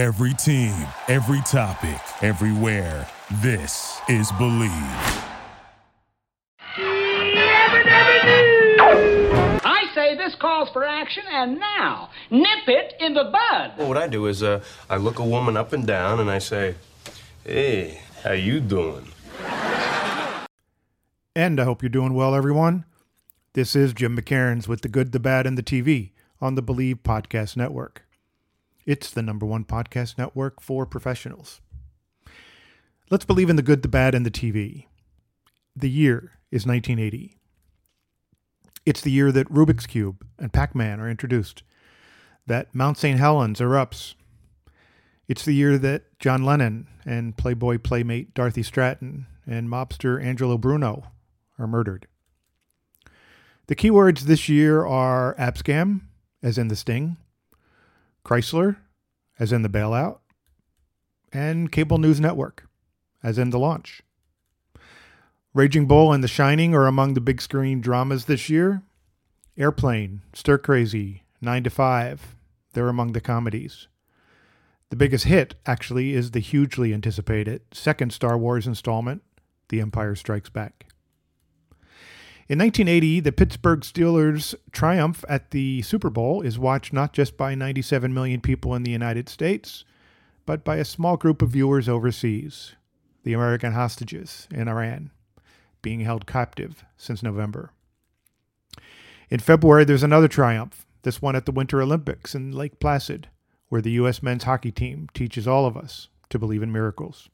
Every team, every topic, everywhere. This is Bleav. I say this calls for action, and now, nip it in the bud. Well, what I do is uh, I look a woman up and down and I say, "Hey, how you doing?" And I hope you're doing well, everyone. This is Jim McKairnes with the good, the bad, and the TV on the Bleav Podcast Network. It's the number one podcast network for professionals. Let's believe in the good, the bad, and the TV. The year is 1980. It's the year that Rubik's Cube and Pac Man are introduced, that Mount St. Helens erupts. It's the year that John Lennon and Playboy playmate Dorothy Stratton and mobster Angelo Bruno are murdered. The keywords this year are abscam, as in the sting, Chrysler, as in the bailout, and Cable News Network, as in the launch. Raging Bull and The Shining are among the big screen dramas this year. Airplane, Stir Crazy, 9 to 5, they're among the comedies. The biggest hit, actually, is the hugely anticipated second Star Wars installment, The Empire Strikes Back. In 1980, the Pittsburgh Steelers' triumph at the Super Bowl is watched not just by 97 million people in the United States, but by a small group of viewers overseas, the American hostages in Iran, being held captive since November. In February, there's another triumph, this one at the Winter Olympics in Lake Placid, where the U.S. men's hockey team teaches all of us to believe in miracles.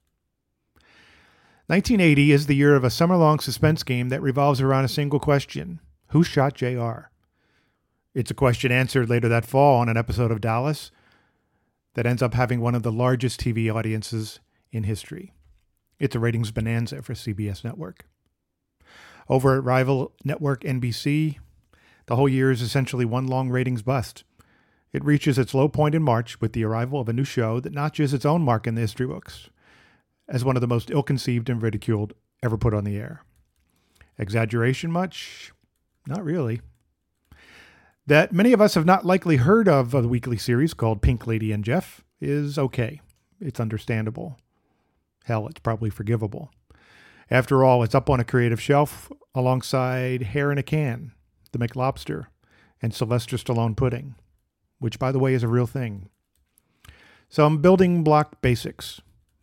1980 is the year of a summer long suspense game that revolves around a single question Who shot JR? It's a question answered later that fall on an episode of Dallas that ends up having one of the largest TV audiences in history. It's a ratings bonanza for CBS Network. Over at rival network NBC, the whole year is essentially one long ratings bust. It reaches its low point in March with the arrival of a new show that notches its own mark in the history books as one of the most ill conceived and ridiculed ever put on the air. Exaggeration much? Not really. That many of us have not likely heard of a weekly series called Pink Lady and Jeff is okay. It's understandable. Hell, it's probably forgivable. After all, it's up on a creative shelf alongside Hair in a Can, The McLobster, and Sylvester Stallone Pudding, which, by the way, is a real thing. Some building block basics.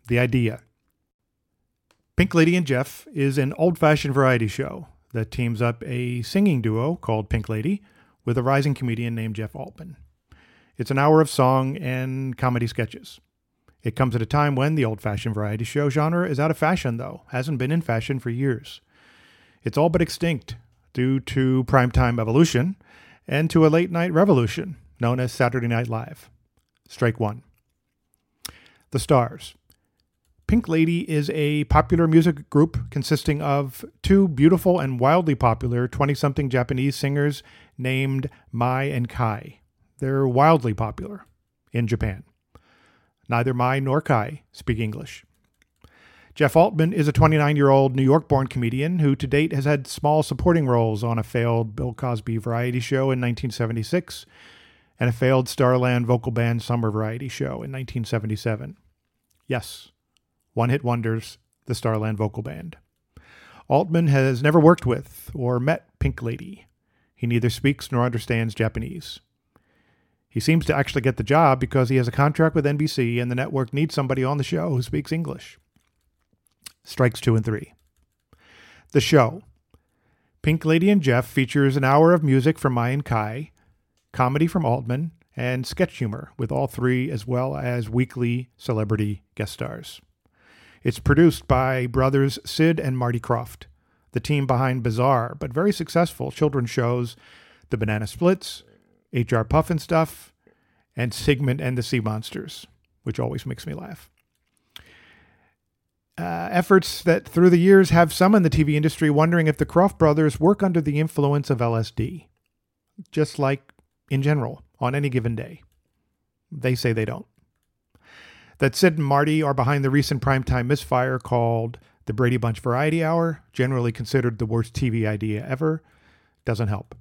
The idea Pink Lady and Jeff is an old fashioned variety show that teams up a singing duo called Pink Lady with a rising comedian named Jeff Altman. It's an hour of song and comedy sketches. It comes at a time when the old fashioned variety show genre is out of fashion, though, hasn't been in fashion for years. It's all but extinct due to primetime evolution and to a late night revolution known as Saturday Night Live. Strike one. The stars. Pink Lady is a popular music group consisting of two beautiful and wildly popular 20 something Japanese singers named Mai and Kai. They're wildly popular in Japan. Neither Mai nor Kai speak English. Jeff Altman is a 29 year old New York born comedian who to date has had small supporting roles on a failed Bill Cosby variety show in 1976 and a failed Starland vocal band summer variety show in 1977. Yes, one hit wonders, the Starland Vocal Band. Altman has never worked with or met Pink Lady. He neither speaks nor understands Japanese. He seems to actually get the job because he has a contract with NBC and the network needs somebody on the show who speaks English. Strikes two and three. The show. Pink Lady and Jeff features an hour of music from Mai and Kai, comedy from Altman, and sketch humor with all three, as well as weekly celebrity guest stars. It's produced by brothers Sid and Marty Krofft, the team behind bizarre but very successful children's shows The Banana Splits, HR Pufnstuf, and Sigmund and the Sea Monsters, which always makes me laugh. Uh, efforts that through the years have some in the TV industry wondering if the Krofft brothers work under the influence of LSD, just like in general on any given day. They say they don't that Sid and Marty are behind the recent primetime misfire called the Brady Bunch Variety Hour, generally considered the worst TV idea ever, doesn't help.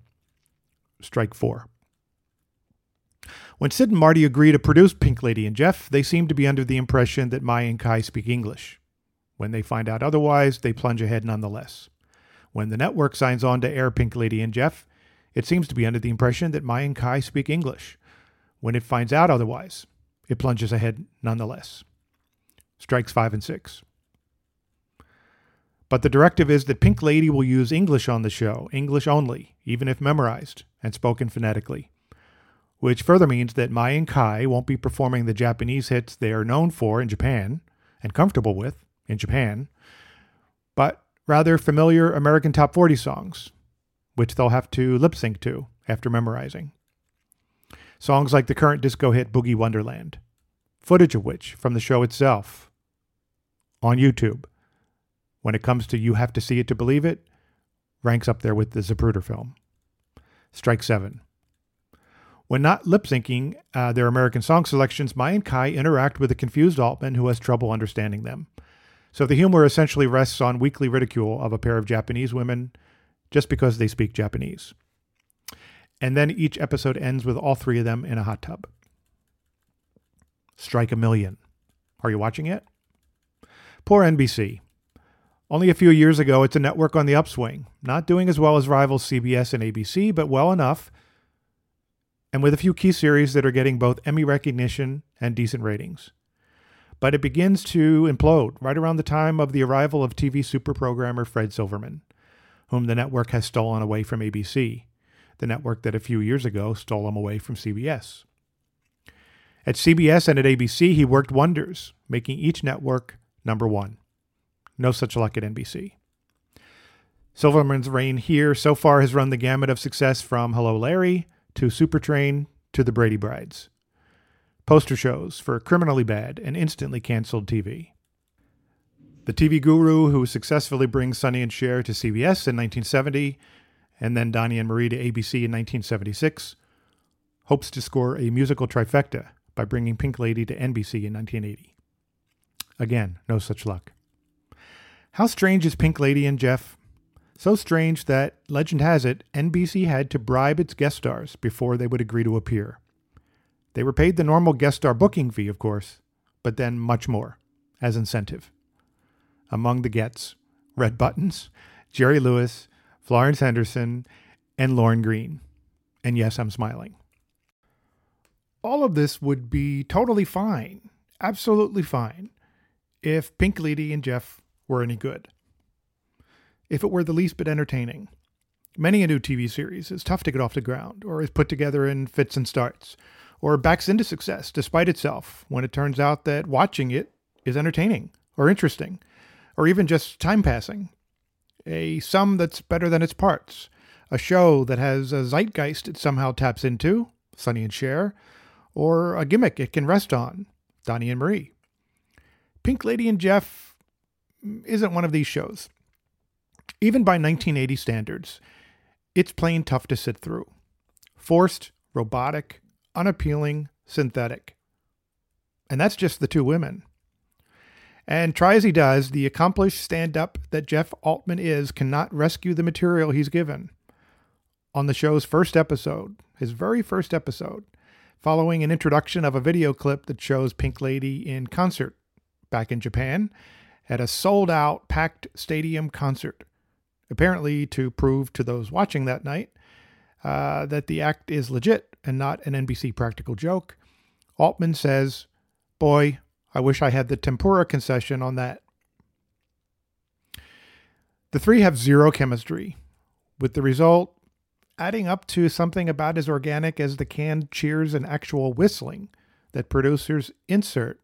Strike four. When Sid and Marty agree to produce Pink Lady and Jeff, they seem to be under the impression that Mai and Kai speak English. When they find out otherwise, they plunge ahead nonetheless. When the network signs on to air Pink Lady and Jeff, it seems to be under the impression that Mai and Kai speak English. When it finds out otherwise, it plunges ahead nonetheless. Strikes five and six. But the directive is that Pink Lady will use English on the show, English only, even if memorized and spoken phonetically. Which further means that Mai and Kai won't be performing the Japanese hits they are known for in Japan and comfortable with in Japan, but rather familiar American Top 40 songs, which they'll have to lip sync to after memorizing. Songs like the current disco hit Boogie Wonderland, footage of which from the show itself on YouTube, when it comes to You Have to See It to Believe It, ranks up there with the Zapruder film. Strike seven. When not lip syncing uh, their American song selections, Mai and Kai interact with a confused Altman who has trouble understanding them. So the humor essentially rests on weekly ridicule of a pair of Japanese women just because they speak Japanese. And then each episode ends with all three of them in a hot tub. Strike a million. Are you watching it? Poor NBC. Only a few years ago, it's a network on the upswing, not doing as well as rivals CBS and ABC, but well enough, and with a few key series that are getting both Emmy recognition and decent ratings. But it begins to implode right around the time of the arrival of TV super programmer Fred Silverman, whom the network has stolen away from ABC, the network that a few years ago stole him away from CBS. At CBS and at ABC, he worked wonders, making each network number one. No such luck at NBC. Silverman's reign here so far has run the gamut of success from Hello Larry to Supertrain to The Brady Brides. Poster shows for criminally bad and instantly canceled TV. The TV guru who successfully brings Sonny and Cher to CBS in 1970 and then Donnie and Marie to ABC in 1976 hopes to score a musical trifecta by bringing Pink Lady to NBC in 1980. Again, no such luck. How strange is Pink Lady and Jeff? So strange that, legend has it, NBC had to bribe its guest stars before they would agree to appear. They were paid the normal guest star booking fee, of course, but then much more as incentive. Among the gets, Red Buttons, Jerry Lewis, Florence Henderson, and Lorne Greene. And yes, I'm smiling. All of this would be totally fine, absolutely fine, if Pink Lady and Jeff were any good. If it were the least bit entertaining. Many a new TV series is tough to get off the ground, or is put together in fits and starts, or backs into success despite itself when it turns out that watching it is entertaining, or interesting, or even just time passing. A sum that's better than its parts. A show that has a zeitgeist it somehow taps into, Sonny and Cher, or a gimmick it can rest on, Donnie and Marie. Pink Lady and Jeff isn't one of these shows. Even by 1980 standards, it's plain tough to sit through. Forced, robotic, unappealing, synthetic. And that's just the two women. And try as he does, the accomplished stand up that Jeff Altman is cannot rescue the material he's given. On the show's first episode, his very first episode, following an introduction of a video clip that shows Pink Lady in concert back in Japan at a sold out, packed stadium concert, apparently to prove to those watching that night uh, that the act is legit and not an NBC practical joke. Altman says, Boy, I wish I had the tempura concession on that. The three have zero chemistry, with the result adding up to something about as organic as the canned cheers and actual whistling that producers insert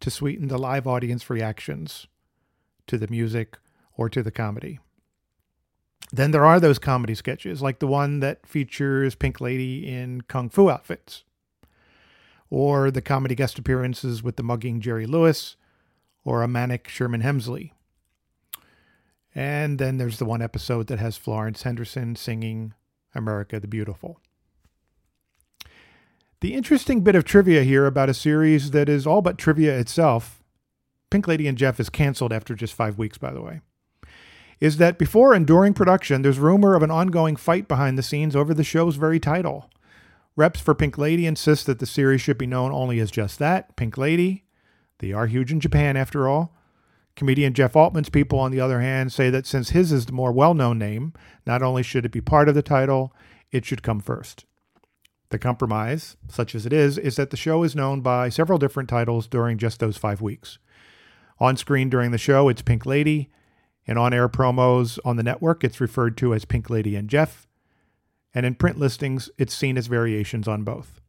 to sweeten the live audience reactions to the music or to the comedy. Then there are those comedy sketches, like the one that features Pink Lady in kung fu outfits, or the comedy guest appearances with the mugging Jerry Lewis, or a manic Sherman Hemsley. And then there's the one episode that has Florence Henderson singing America the Beautiful. The interesting bit of trivia here about a series that is all but trivia itself Pink Lady and Jeff is canceled after just five weeks, by the way is that before and during production, there's rumor of an ongoing fight behind the scenes over the show's very title, Reps for Pink Lady insist that the series should be known only as just that Pink Lady. They are huge in Japan, after all. Comedian Jeff Altman's people, on the other hand, say that since his is the more well known name, not only should it be part of the title, it should come first. The compromise, such as it is, is that the show is known by several different titles during just those five weeks. On screen during the show, it's Pink Lady, and on air promos on the network, it's referred to as Pink Lady and Jeff, and in print listings, it's seen as variations on both.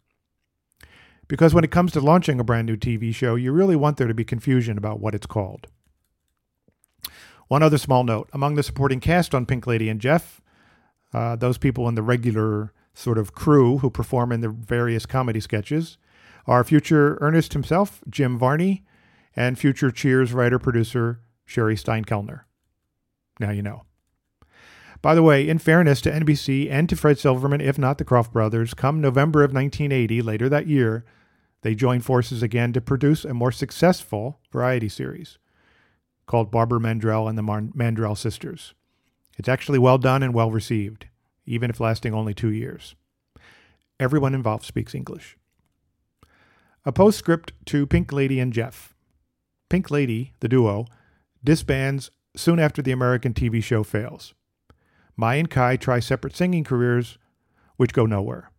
Because when it comes to launching a brand new TV show, you really want there to be confusion about what it's called. One other small note among the supporting cast on Pink Lady and Jeff, uh, those people in the regular sort of crew who perform in the various comedy sketches, are future Ernest himself, Jim Varney, and future Cheers writer producer Cheri Steinkellner. Now you know. By the way, in fairness to NBC and to Fred Silverman, if not the Krofft brothers, come November of 1980, later that year, they joined forces again to produce a more successful variety series called Barbara Mandrell and the Mandrell Sisters. It's actually well done and well received, even if lasting only two years. Everyone involved speaks English. A postscript to Pink Lady and Jeff. Pink Lady, the duo, disbands soon after the American TV show fails. Mai and Kai try separate singing careers, which go nowhere.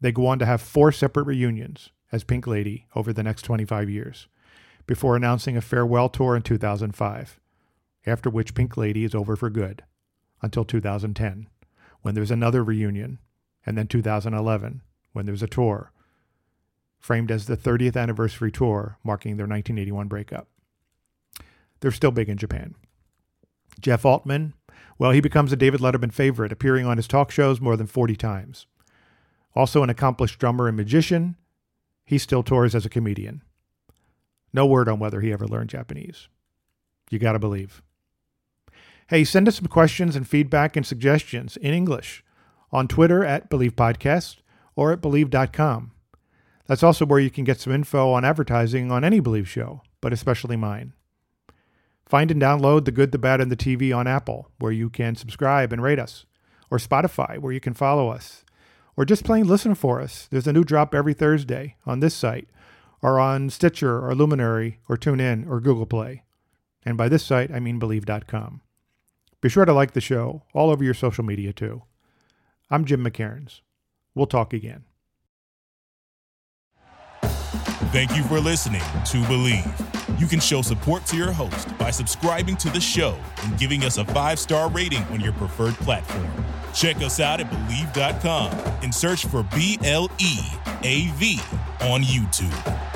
They go on to have four separate reunions as Pink Lady over the next 25 years before announcing a farewell tour in 2005, after which Pink Lady is over for good until 2010, when there's another reunion, and then 2011, when there's a tour, framed as the 30th anniversary tour marking their 1981 breakup. They're still big in Japan. Jeff Altman, well, he becomes a David Letterman favorite, appearing on his talk shows more than 40 times. Also an accomplished drummer and magician, he still tours as a comedian. No word on whether he ever learned Japanese. You got to believe. Hey, send us some questions and feedback and suggestions in English on Twitter at Bleav Podcast or at Bleav.com. That's also where you can get some info on advertising on any Bleav show, but especially mine. Find and download The Good, the Bad, and the TV on Apple, where you can subscribe and rate us, or Spotify, where you can follow us, or just plain listen for us. There's a new drop every Thursday on this site are on Stitcher or Luminary or TuneIn or Google Play. And by this site, I mean Bleav.com. Be sure to like the show all over your social media too. I'm Jim McKairnes. We'll talk again. Thank you for listening to Bleav. You can show support to your host by subscribing to the show and giving us a five star rating on your preferred platform. Check us out at Bleav.com and search for B L E A V on YouTube.